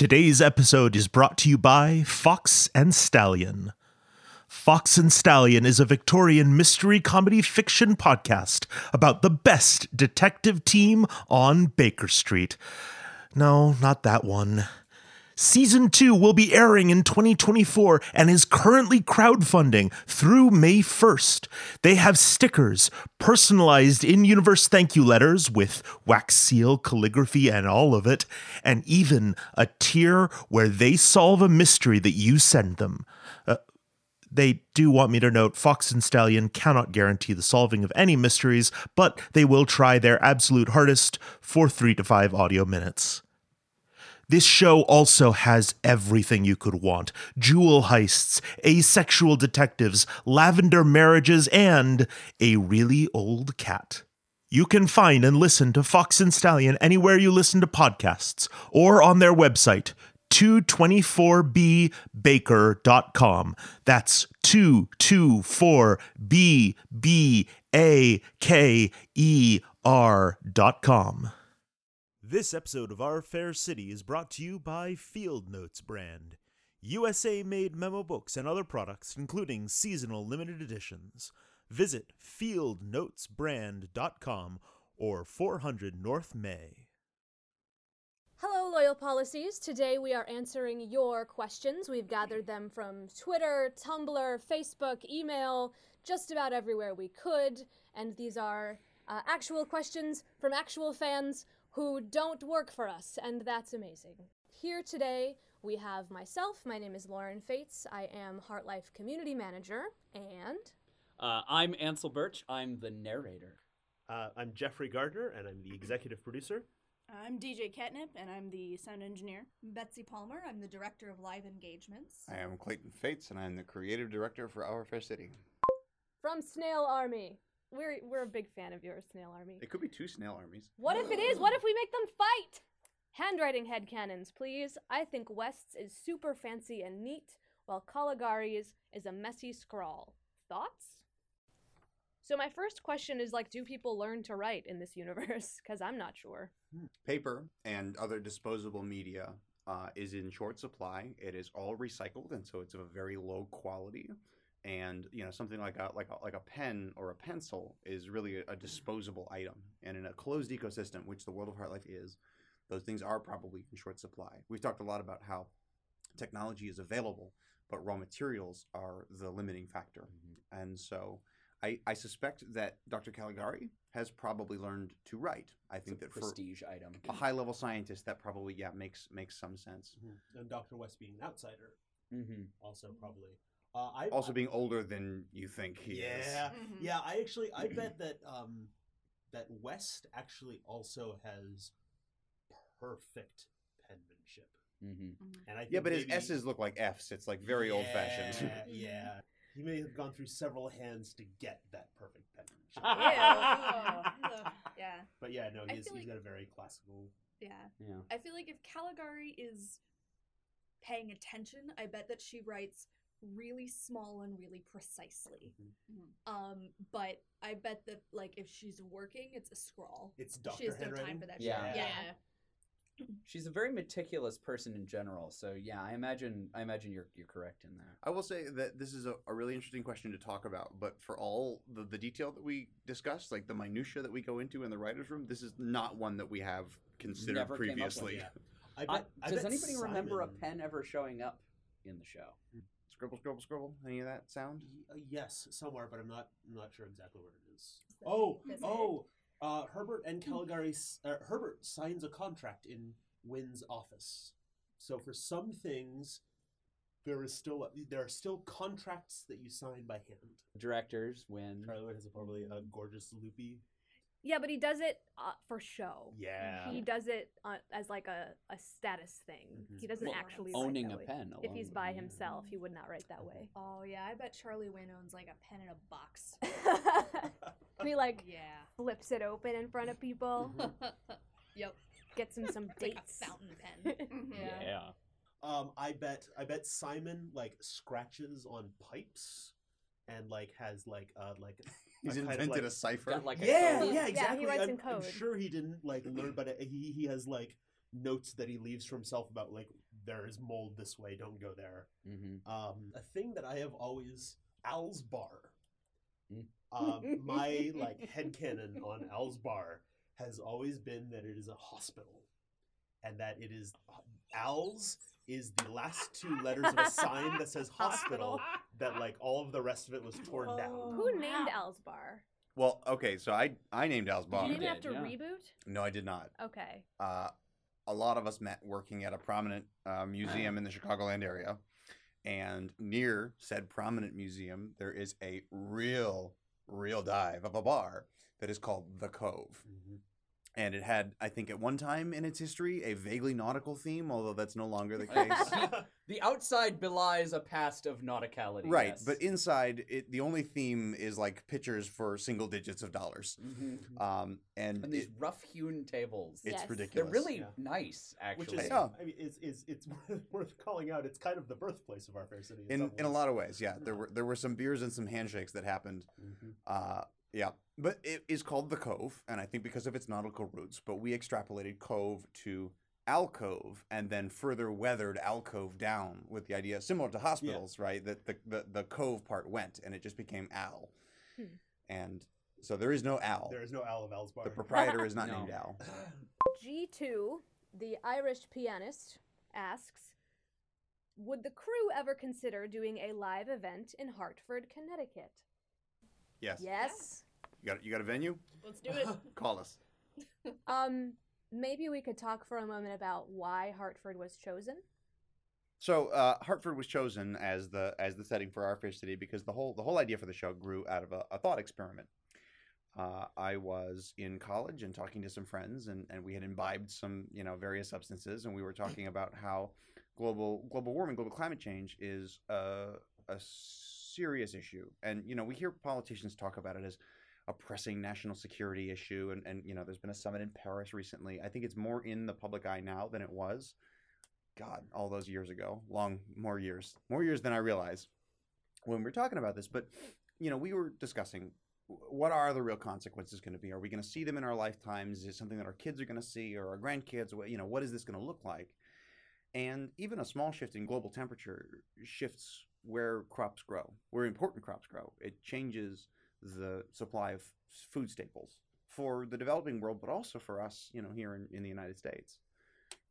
Today's episode is brought to you by Fox and Stallion. Fox and Stallion is a Victorian mystery comedy fiction podcast about the best detective team on Baker Street. No, not that one. Season 2 will be airing in 2024 and is currently crowdfunding through May 1st. They have stickers, personalized in universe thank you letters with wax seal, calligraphy, and all of it, and even a tier where they solve a mystery that you send them. Uh, they do want me to note Fox and Stallion cannot guarantee the solving of any mysteries, but they will try their absolute hardest for three to five audio minutes. This show also has everything you could want jewel heists, asexual detectives, lavender marriages, and a really old cat. You can find and listen to Fox and Stallion anywhere you listen to podcasts or on their website, 224bbaker.com. That's 224bbaker.com. This episode of Our Fair City is brought to you by Field Notes brand. USA made memo books and other products, including seasonal limited editions. Visit fieldnotesbrand.com or 400 North May. Hello, Loyal Policies. Today we are answering your questions. We've gathered them from Twitter, Tumblr, Facebook, email, just about everywhere we could. And these are uh, actual questions from actual fans who don't work for us, and that's amazing. Here today we have myself. My name is Lauren Faits. I am Heartlife Community Manager, and Uh, I'm Ansel Burch. I'm the narrator. Uh, I'm Jeffrey Gardner, and I'm the executive producer. I'm DJ Catnip, and I'm the sound engineer. Betsey Palmer. I'm the director of live engagements. I am Clayton Faits, and I'm the creative director for Our Fair City. from Snail Army. We're we're a big fan of yours, Snail Army. It could be two snail armies. What if it is? What if we make them fight? Handwriting head canons, please. I think West's is super fancy and neat, while Caligari's is a messy scrawl. Thoughts? So my first question is like, do people learn to write in this universe? Because I'm not sure. Paper and other disposable media uh, is in short supply. It is all recycled, and so it's of a very low quality. And you know, something like a like a, like a pen or a pencil is really a, a disposable item. And in a closed ecosystem, which the world of Heartlife is, those things are probably in short supply. We've talked a lot about how technology is available, but raw materials are the limiting factor. And so I, I suspect that Dr. Caligari has probably learned to write. I think It's a that for prestige item. a high level scientist, that probably yeah makes makes some sense. And Dr. West being an outsider, Mm-hmm. also probably. Uh, I Also I- being older than you think he is. yeah, Mhm. yeah. I actually, I bet that um, that West actually also has perfect penmanship, Mm-hmm. and I think Yeah, but his S's look like F's. It's like very old fashioned. Yeah, yeah. He may have gone through several hands to get that perfect penmanship. Ugh. yeah. but yeah, no, I he's, he's like- got a very classical. Yeah. Yeah. I feel like if Caligari is paying attention, I bet that she writes really small and really precisely. Mm-hmm. Um, but I bet that like if she's working, it's a scrawl. It's She has no time for that. Yeah. Yeah. Yeah. She's a very meticulous person in general. So yeah, I imagine I imagine you're you're correct in that. I will say that this is a, a really interesting question to talk about, but for all the, the detail that we discussed, like the minutia that we go into in the writer's room, this is not one that we have considered Never came up with previously. I I- bet, I does bet anybody remember a pen ever showing up in the show? Scribble, scribble, scribble. Any of that sound? Y- uh, yes, somewhere, but I'm not I'm not sure exactly where it is. Oh, big? Is it? oh, uh, Herbert and Caligari. s- Uh, Herbert signs a contract in Wynn's office. So for some things, there is still there are still contracts that you sign by hand. Directors when Charlie Wood has a probably a gorgeous loopy. Yeah, but he does it uh, for show. Yeah. He does it uh, as like a, a status thing. Mhm. He doesn't Well, actually owning write a way. pen. If he's by yeah. himself, he would not write that way. Oh yeah, I bet Charlie Wynn owns like a pen in a box. he like yeah. flips it open in front of people, yep. gets him some Like dates. a fountain pen. Yeah. Yeah. Um, I bet I bet Simon like scratches on pipes and like has like uh like He's a kind of, invented like- a cipher. Got like a yeah, code. yeah, Yeah, he exactly. writes I'm, in I'm sure he didn't like learn, but uh, he he has like notes that he leaves for himself about like there is mold this way, don't go there. Mm-hmm. Um, a thing that I have always Al's bar. Mm. Um, my like headcanon on Al's bar has always been that it is a hospital, and that it is Al's is the last two letters of a sign that says hospital. That like all of the rest of it was torn down. Who named Al's bar? Well, okay, so I I named Al's Did bar. you even did, have to yeah. reboot? No, I did not. Okay. Uh, a lot of us met working at a prominent uh, museum in the Chicagoland area, and near said prominent museum, there is a real, real dive of a bar that is called the Cove. Mhm. And it had, I think, at one time in its history, a vaguely nautical theme, although that's no longer the case. The outside belies a past of nauticality. right, yes. but inside, it the only theme is like pictures for single digits of dollars. Mhm. Um, and, and these it- rough-hewn tables. it's Yes. They're really Yeah. nice, actually. Which is, Yeah. I mean, it's, it's, it's worth calling out. It's kind of the birthplace of our fair city. in some in a lot of ways. Yeah, there were there were some beers and some handshakes that happened. Mhm. Uh, yeah, but it is called the Cove, and I think because of its nautical roots. But we extrapolated Cove to alcove, and then further weathered alcove down with the idea similar to hospitals, right? That the, the the cove part went, and it just became Al, Hmm. and so there is no Al. There is no Al of Al's bar. The proprietor is not No. named Al. G2, the Irish pianist, asks Would the crew ever consider doing a live event in Hartford, Connecticut? Yes. Yes. You got you got a venue? Let's do it. Call us. Um, maybe we could talk for a moment about why Hartford was chosen. So uh, Hartford was chosen as the as the setting for our fair city because the whole the whole idea for the show grew out of a, a thought experiment. Uh, I was in college and talking to some friends, and, and we had imbibed some you know various substances, and we were talking about how global global warming, global climate change is a, a serious issue, and you know we hear politicians talk about it as a pressing national security issue, and and you know there's been a summit in Paris recently. I think it's more in the public eye now than it was. God, all those years ago, long more years, more years than I realize when we're talking about this. But you know, we were discussing what are the real consequences going to be? Are we going to see them in our lifetimes? Is it something that our kids are going to see or our grandkids? You know, what is this going to look like? And even a small shift in global temperature shifts where crops grow, where important crops grow. It changes the supply of food staples for the developing world, but also for us, you know, here in, in the United States.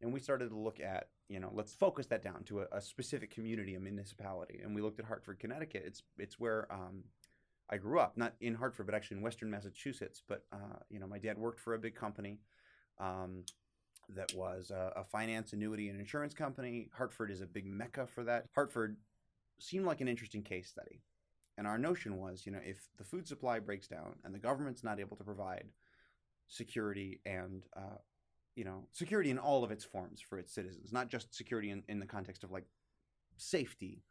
And we started to look at you know let's focus that down to a, a specific community a municipality. And we looked at hartford connecticut. It's it's where um, i grew up not in hartford but actually in western massachusetts. But uh, you know my dad worked for a big company. Um, that was a, a finance annuity and insurance company. Hartford is a big mecca for that. Hartford seemed like an interesting case study. And our notion was you know if the food supply breaks down and the government's not able to provide security and uh, you know security in all of its forms for its citizens not just security in, in the context of like safety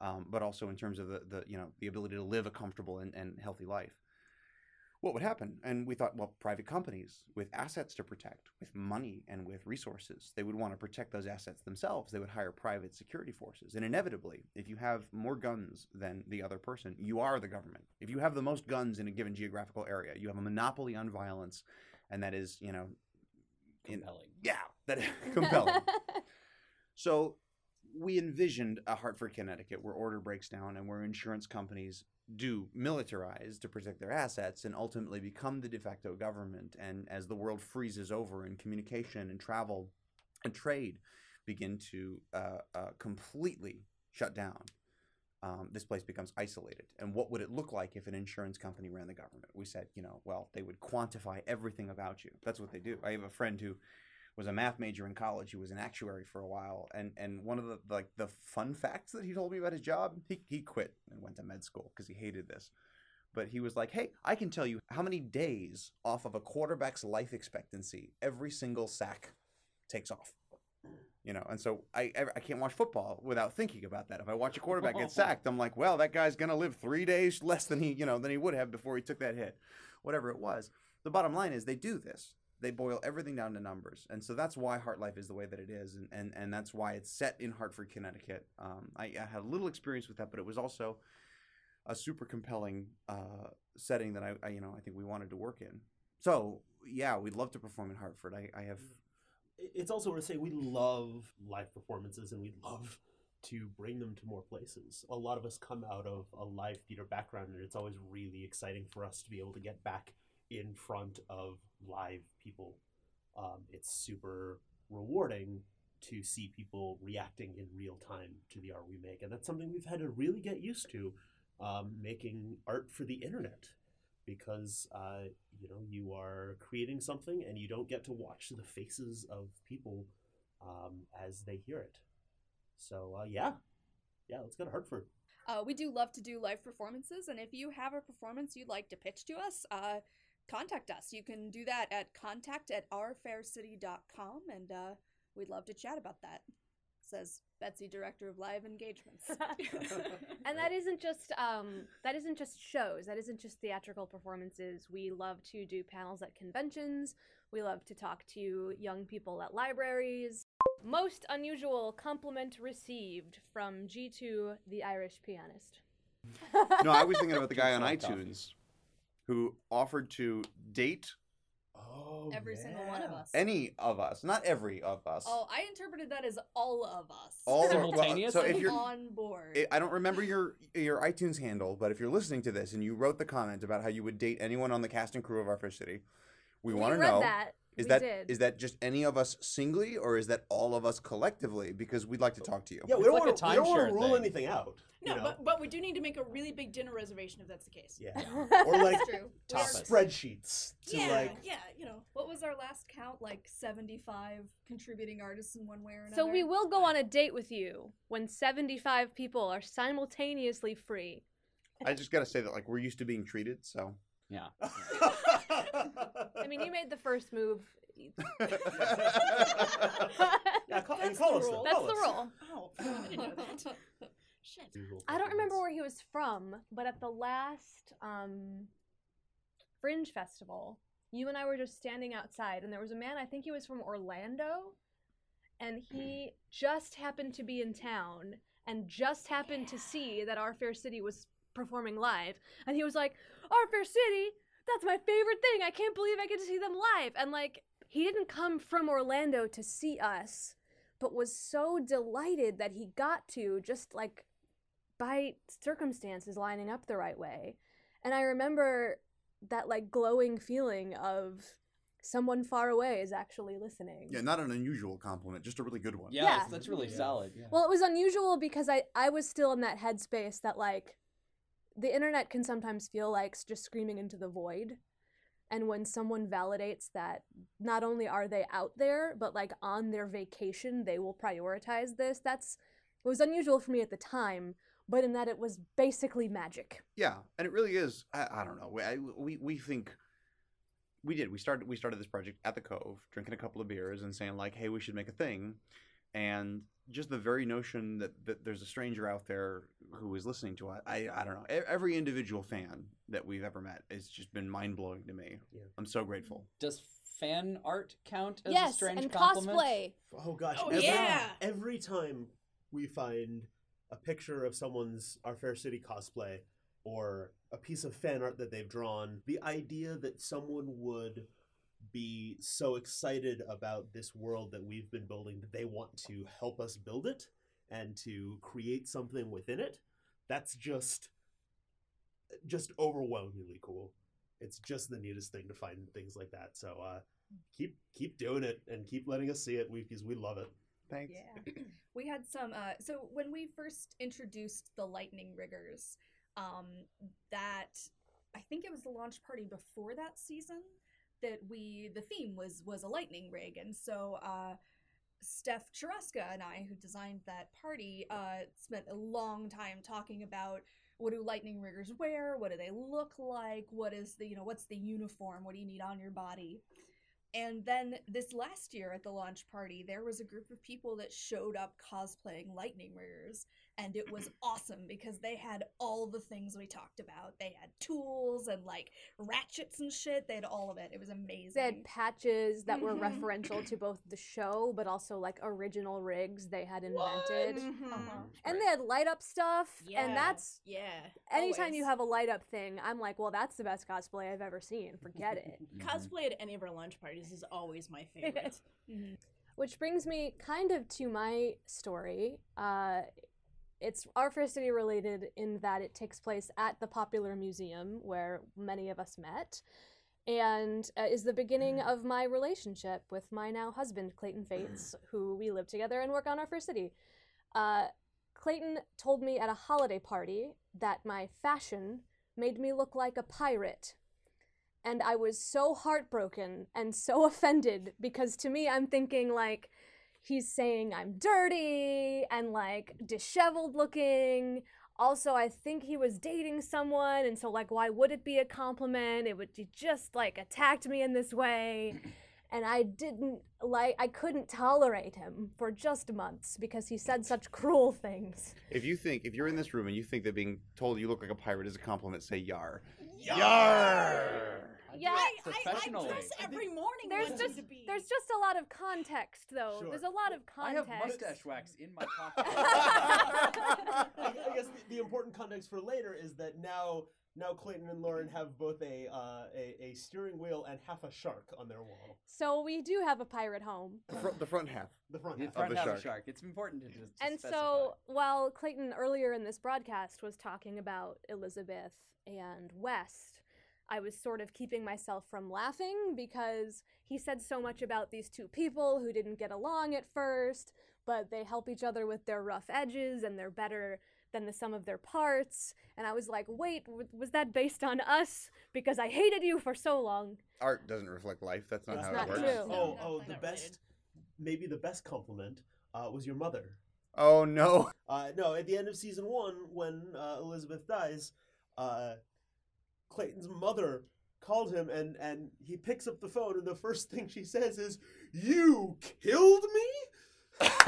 um, but also in terms of the, the you know the ability to live a comfortable and, and healthy life what would happen and we thought well private companies with assets to protect with money and with resources they would want to protect those assets themselves they would hire private security forces and inevitably if you have more guns than the other person you are the government if you have the most guns in a given geographical area you have a monopoly on violence and that is you know in- Compelling. yeah, that is compelling. so we envisioned a Hartford, Connecticut, where order breaks down and where insurance companies do militarize to protect their assets and ultimately become the de facto government. And as the world freezes over and communication and travel and trade begin to uh, uh, completely shut down, um, this place becomes isolated. And what would it look like if an insurance company ran the government? We said, you know, well, they would quantify everything about you. That's what they do. I have a friend who was a math major in college. He was an actuary for a while, and and one of the like the fun facts that he told me about his job, he he quit and went to med school because he hated this. but he was like, "Hey, I can tell you how many days off of a quarterback's life expectancy every single sack takes off." You know, and so I I I can't watch football without thinking about that. If I watch a quarterback get sacked, I'm like, well, that guy's gonna live three days less than he you know than he would have before he took that hit, whatever it was. The bottom line is they do this. They boil everything down to numbers, and so that's why Heart Life is the way that it is, and and, and that's why it's set in Hartford, Connecticut. Um, I, I had a little experience with that, but it was also a super compelling uh, setting that I, I you know I think we wanted to work in. So yeah, we'd love to perform in Hartford. I, I have it's also worth saying we love live performances and we love to bring them to more places. A lot of us come out of a live theater background, and it's always really exciting for us to be able to get back in front of live people. Um, it's super rewarding to see people reacting in real time to the art we make, and that's something we've had to really get used to um, making art for the internet because uh, you know you are creating something and you don't get to watch the faces of people um, as they hear it. So uh, yeah, yeah, let's go to Hartford. Uh, we do love to do live performances, and if you have a performance you'd like to pitch to us, uh, contact us. You can do that at contact at ourfaircity.com, and uh, we'd love to chat about that. Says Betsy, Director of Live Engagements. and that isn't just um, that isn't just shows. That isn't just theatrical performances. We love to do panels at conventions. We love to talk to young people at libraries. Most unusual compliment received from G2, the Irish pianist. no, I was thinking about the guy on Drink some iTunes who offered to date Oh, Every single one of us. any of us, not every of us. Oh, I interpreted that as all of us. All of- well, Simultaneously? so if you're on board. I- I don't remember your your iTunes handle, but if you're listening to this and you wrote the comment about how you would date anyone on the cast and crew of Our Fair City, we, We want to know that. Is We that did. is that just any of us singly or is that all of us collectively? Because we'd like to talk to you. Yeah, we It's don't like want to we don't want to rule thing. anything out. No, you know? but but we do need to make a really big dinner reservation if that's the case. yeah, or like true. We are- Tapas. spreadsheets to yeah, like yeah, you know. What was our last count? Like 75 contributing artists in one way or another? So we will go on a date with you when 75 people are simultaneously free. I just got to say that like we're used to being treated, so Yeah. I mean, you made the first move. yeah, call, and That's call the us then, rule. That's call the us. rule. Oh, I didn't know that. Shit. I don't remember where he was from, but at the last um, Fringe Festival, you and I were just standing outside, and there was a man, I think he was from Orlando, and he just happened to be in town and just happened to see that Our Fair City was performing live. And he was like, Our Fair City? That's my favorite thing. I can't believe I get to see them live. And like, he didn't come from Orlando to see us, but was so delighted that he got to just like by circumstances lining up the right way. And I remember that like glowing feeling of someone far away is actually listening. yeah, not an unusual compliment, just a really good one. Yeah, Yeah. That's, that's really solid. Yeah. Well, it was unusual because I I was still in that headspace that like the internet can sometimes feel like just screaming into the void. And when someone validates that not only are they out there, but like on their vacation, they will prioritize this. That's it was unusual for me at the time, but in that it was basically magic. Yeah, and it really is. I, I don't know. We, I, we we think we did. We started we started this project at the Cove, drinking a couple of beers and saying like, "Hey, we should make a thing," and just the very notion that, that there's a stranger out there who is listening to it. I I don't know. E- Every individual fan that we've ever met has just been mind blowing to me. Yeah. I'm so grateful. Does fan art count as a yes, strange and compliment? cosplay. Oh gosh! Oh, every, yeah. Every time we find a picture of someone's Our Fair City cosplay or a piece of fan art that they've drawn, the idea that someone would be so excited about this world that we've been building that they want to help us build it and to create something within it, that's just just overwhelmingly cool. It's just the neatest thing to find things like that. So uh, keep keep doing it and keep letting us see it we, because we love it. Thanks. Yeah. we had some uh so when we first introduced the lightning riggers, um that I think it was the launch party before that season that we the theme was was a lightning rig and so uh Steph Cheruska and I, who designed that party, uh, spent a long time talking about what do lightning riggers wear, what do they look like, what is the you know what's the uniform, what do you need on your body. And then this last year at the launch party, there was a group of people that showed up cosplaying lightning riggers, and it was awesome because they had all the things we talked about. They had tools and like ratchets and shit. They had all of it. It was amazing. They had patches that were Mhm. referential to both the show, but also like original rigs they had invented. Mhm. Uh-huh. And they had light up stuff, Yeah. and that's yeah. anytime you have a light up thing, I'm like, well, that's the best cosplay I've ever seen. Forget it. cosplay at any of our lunch parties is always my favorite. Which brings me kind of to my story. Uh, it's Our Fair City related in that it takes place at the Popular Museum where many of us met, and uh, is the beginning of my relationship with my now husband, Clayton Faits, who we live together and work on Our Fair City. Uh, Clayton told me at a holiday party that my fashion made me look like a pirate. And I was so heartbroken and so offended because to me, I'm thinking like he's saying I'm dirty and like disheveled looking. Also, I think he was dating someone, and so like, why would it be a compliment? It would he just like attacked me in this way. And I didn't like, I couldn't tolerate him for just months because he said such cruel things. If you think, if you're in this room and you think that being told you look like a pirate is a compliment, say Yar. yar. I do Yeah, it I, I, I dress every morning. There's just to be. there's just a lot of context though. Sure. There's a lot of context. I context. have mustache wax in my pocket. I, I guess the, the important context for later is that now now Clayton and Lauren have both a, uh, a a steering wheel and half a shark on their wall. So we do have a pirate home. The front, the front half. The front In half. front the half shark. a shark. It's important to just to And specify. so while Clayton earlier in this broadcast was talking about Elizabeth and West, I was sort of keeping myself from laughing because he said so much about these two people who didn't get along at first, but they help each other with their rough edges and they're better than the sum of their parts. And I was like, wait, w- was that based on us? Because I hated you for so long. Art doesn't reflect life. That's not That's how not it works. true. No, Oh, oh, the best, maybe the best compliment uh, was your mother. Oh no. Uh, no, at the end of season one, when uh, Elizabeth dies, uh, Clayton's mother called him, and and he picks up the phone, and the first thing she says is, "You killed me."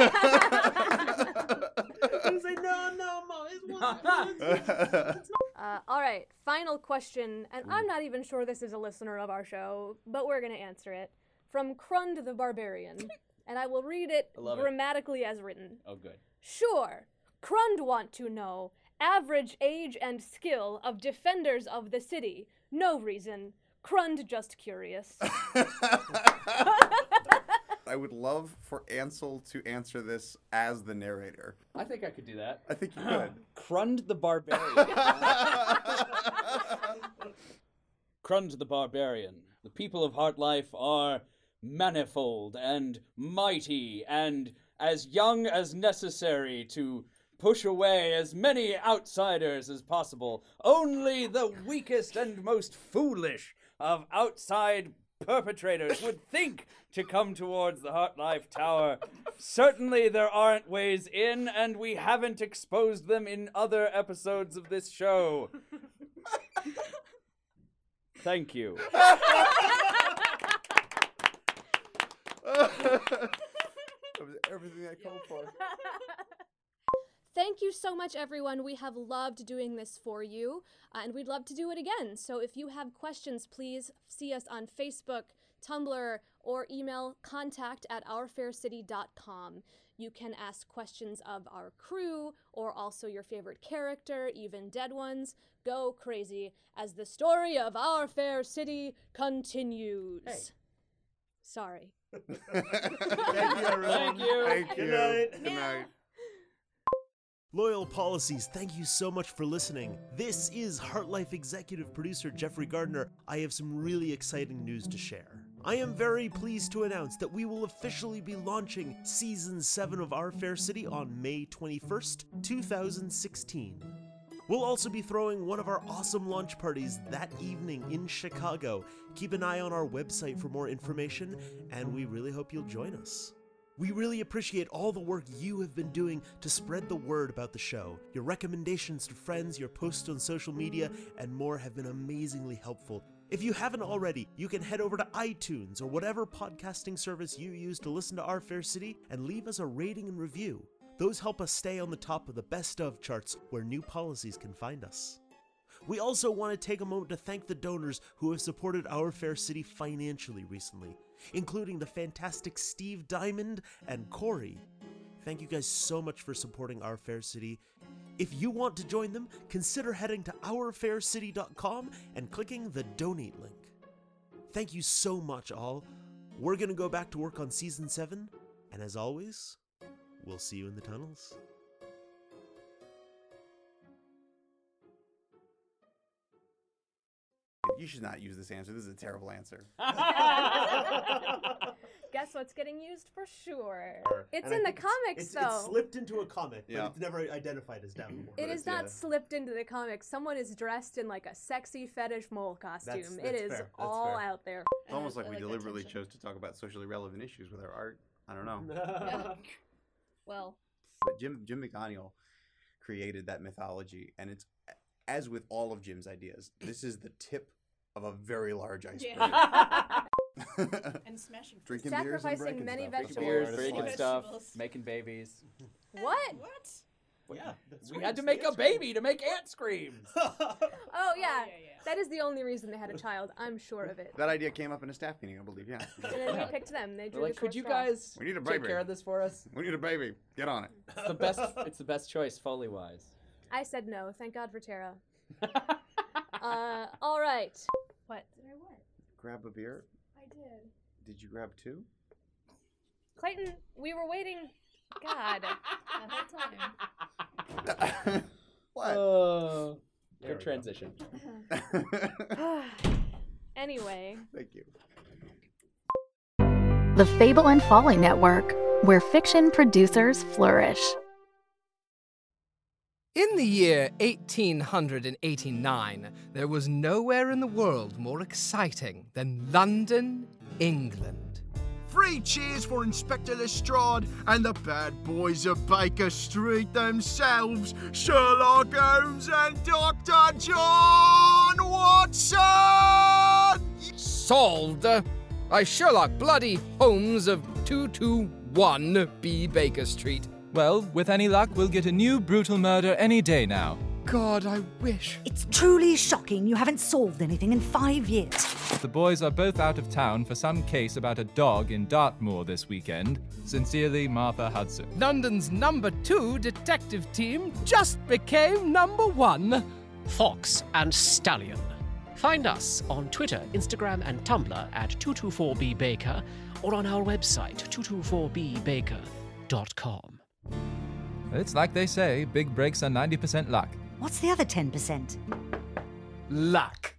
and say, "No, no, mom, it's one." it's Uh, all right, final question, and I'm not even sure this is a listener of our show, but we're gonna answer it from Crund the Barbarian, and I will read it I love it. grammatically as written. Oh, good. Sure, Crund want to know average age and skill of defenders of the city. No reason. Crund just curious. I would love for Ansel to answer this as the narrator. I think I could do that. I think you could. Crund the Barbarian. Crund the Barbarian. The people of Heartlife are manifold and mighty and as young as necessary to push away as many outsiders as possible. Only the weakest and most foolish of outside perpetrators would think to come towards the Heartlife Tower. Certainly there aren't ways in, and we haven't exposed them in other episodes of this show. Thank you. that was everything I called for. Thank you so much, everyone. We have loved doing this for you, uh, and we'd love to do it again. So if you have questions, please see us on Facebook, Tumblr, or email contact at ourfaircity.com. You can ask questions of our crew or also your favorite character, even dead ones. Go crazy as the story of our fair city continues. Hey. Sorry. Thank you, everyone. Thank you. Thank you. Good night. Good night. Loyal Policies, thank you so much for listening. This is Heartlife executive producer Jeffrey Gardner. I have some really exciting news to share. I am very pleased to announce that we will officially be launching season 7 of Our Fair City on May 21st, 2016. We'll also be throwing one of our awesome launch parties that evening in Chicago. Keep an eye on our website for more information, and we really hope you'll join us. We really appreciate all the work you have been doing to spread the word about the show. Your recommendations to friends, your posts on social media, and more have been amazingly helpful. If you haven't already, you can head over to iTunes or whatever podcasting service you use to listen to Our Fair City and leave us a rating and review. Those help us stay on the top of the best of charts where new policies can find us. We also want to take a moment to thank the donors who have supported Our Fair City financially recently, including the fantastic Steve Diamond and Corey. Thank you guys so much for supporting Our Fair City. If you want to join them, consider heading to ourfaircity.com and clicking the donate link. Thank you so much, all. We're going to go back to work on season 7, and as always, we'll see you in the tunnels. You should not use this answer. This is a terrible answer. Guess what's getting used for sure? It's And I in the think it's- comics, it's, though. It's slipped into a comic, but Yeah. it's never identified as Davenport. It But is it's- not yeah. slipped into the comics. Someone is dressed in like a sexy fetish mole costume. That's- that's is fair. That's all fair. out there. It's almost I- like we deliberately tension. chose to talk about socially relevant issues with our art. I don't know. Well, But Jim Jim McDaniel created that mythology, and it's as with all of Jim's ideas, this is the tip of a very large iceberg. and smashing. Drinking beers and Sacrificing breaking many stuff. vegetables. Beers, breaking stuff, making babies. What? What? yeah, We had to make a baby to make ant scream. Oh yeah. yeah, yeah. That is the only reason they had a child. I'm sure of it. That idea came up in a staff meeting, I believe. Yeah. And then we picked them. They drew They're like, the could you straw." guys We need a baby. take baby." care of this for us? we need a baby. Get on it. It's the best. it's the best choice, Foley wise. I said no. Thank God for Tara. Uh, all right. What? Did I what? Grab a beer. I did. Did you grab two? Clayton, we were waiting. God. The whole time. what? Oh, There good transition. anyway. Thank you. The Fable and Folly Network, where fiction producers flourish. In the year 1889, there was nowhere in the world more exciting than London, England. Three cheers for Inspector Lestrade and the bad boys of Baker Street themselves, Sherlock Holmes and Dr. John Watson! Solved by Sherlock Bloody Holmes of 221 B. Baker Street. Well, with any luck, we'll get a new brutal murder any day now. God, I wish. It's truly shocking you haven't solved anything in five years. The boys are both out of town for some case about a dog in Dartmoor this weekend. Sincerely, Martha Hudson. London's number two detective team just became number one. Fox and Stallion. Find us on Twitter, Instagram, and Tumblr at 224bbaker or on our website, 224bbaker.com. It's like they say big breaks are 90% luck. What's the other 10%? Luck.